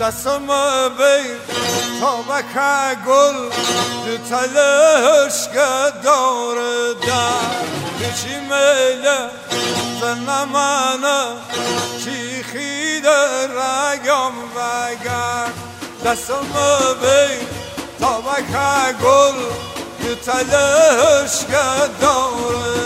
دستم بی تا بکه گل دو تلشک داره در. هیچی میله زن منه چی خید رگم وگر. دستم بی تا بکه گل دو تلشک داره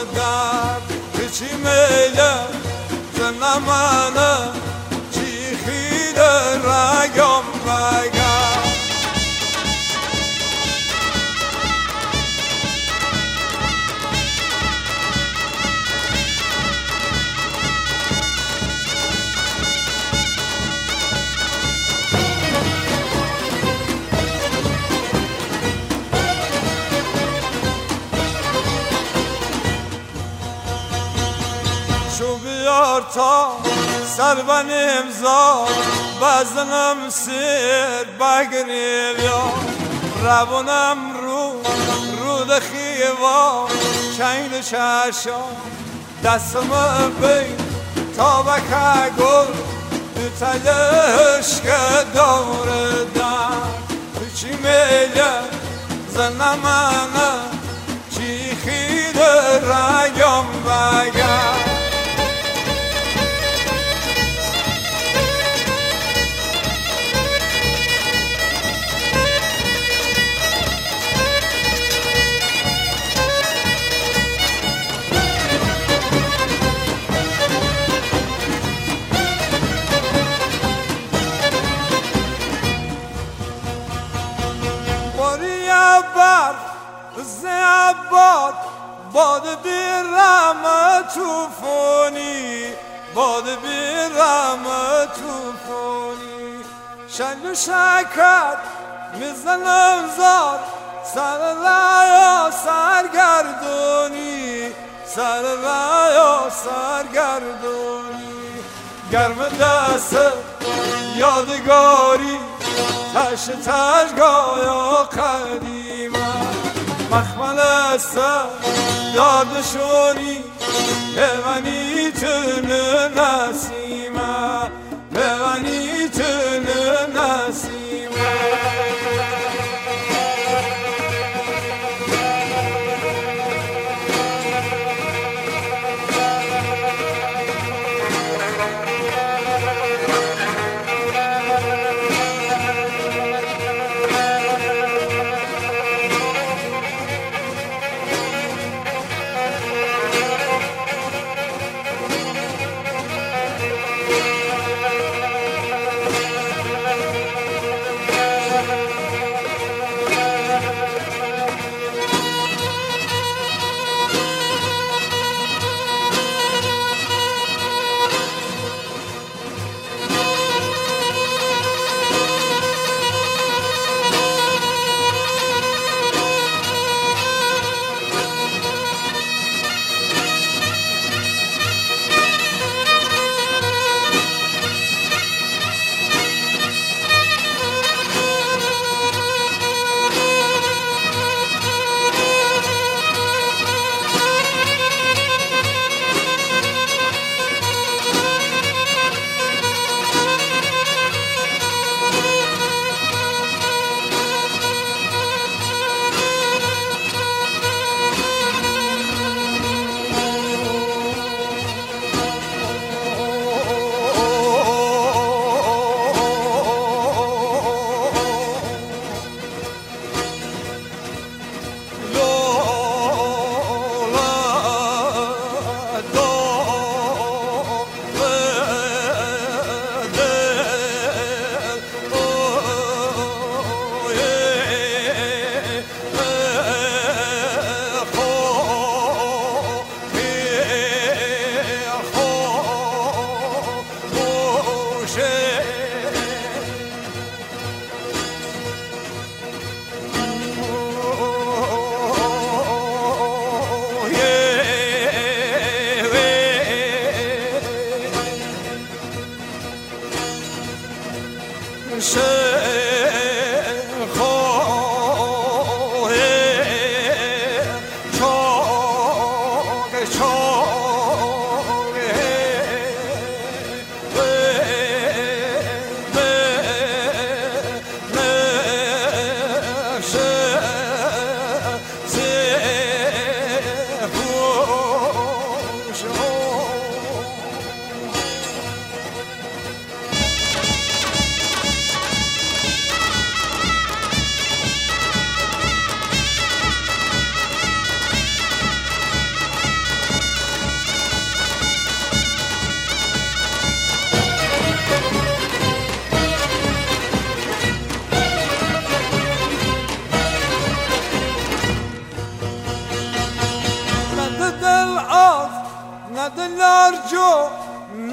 بیار تا سر امضا بزنم سر بگریم یا. روانم رو رو دخیوا چین چشا دستم بین تا بکه گل دو که داره در. چی میله زنم باد باد بیرم توفونی باد بیرم توفونی شنگ و شکر می‌زنم زار سر ریا سرگردونی. سر ریا سرگردونی. گرم دست یادگاری تش تشگاه قدیمه مخمل است دادشونی پیونی تن نسیمه پیونی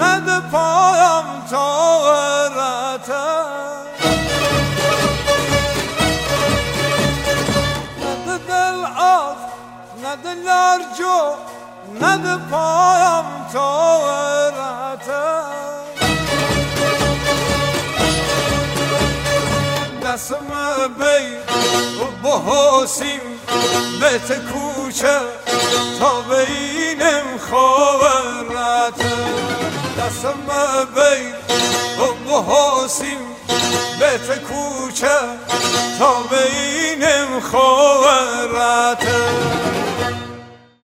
نده پایم تا غرته نده دل آز نده لرجو نده پایم تا غرته دستم بی و بحاسیم بهت کوچه تا بینم خواهرت دستم بین و بهت کوچه تا بینم خواهرت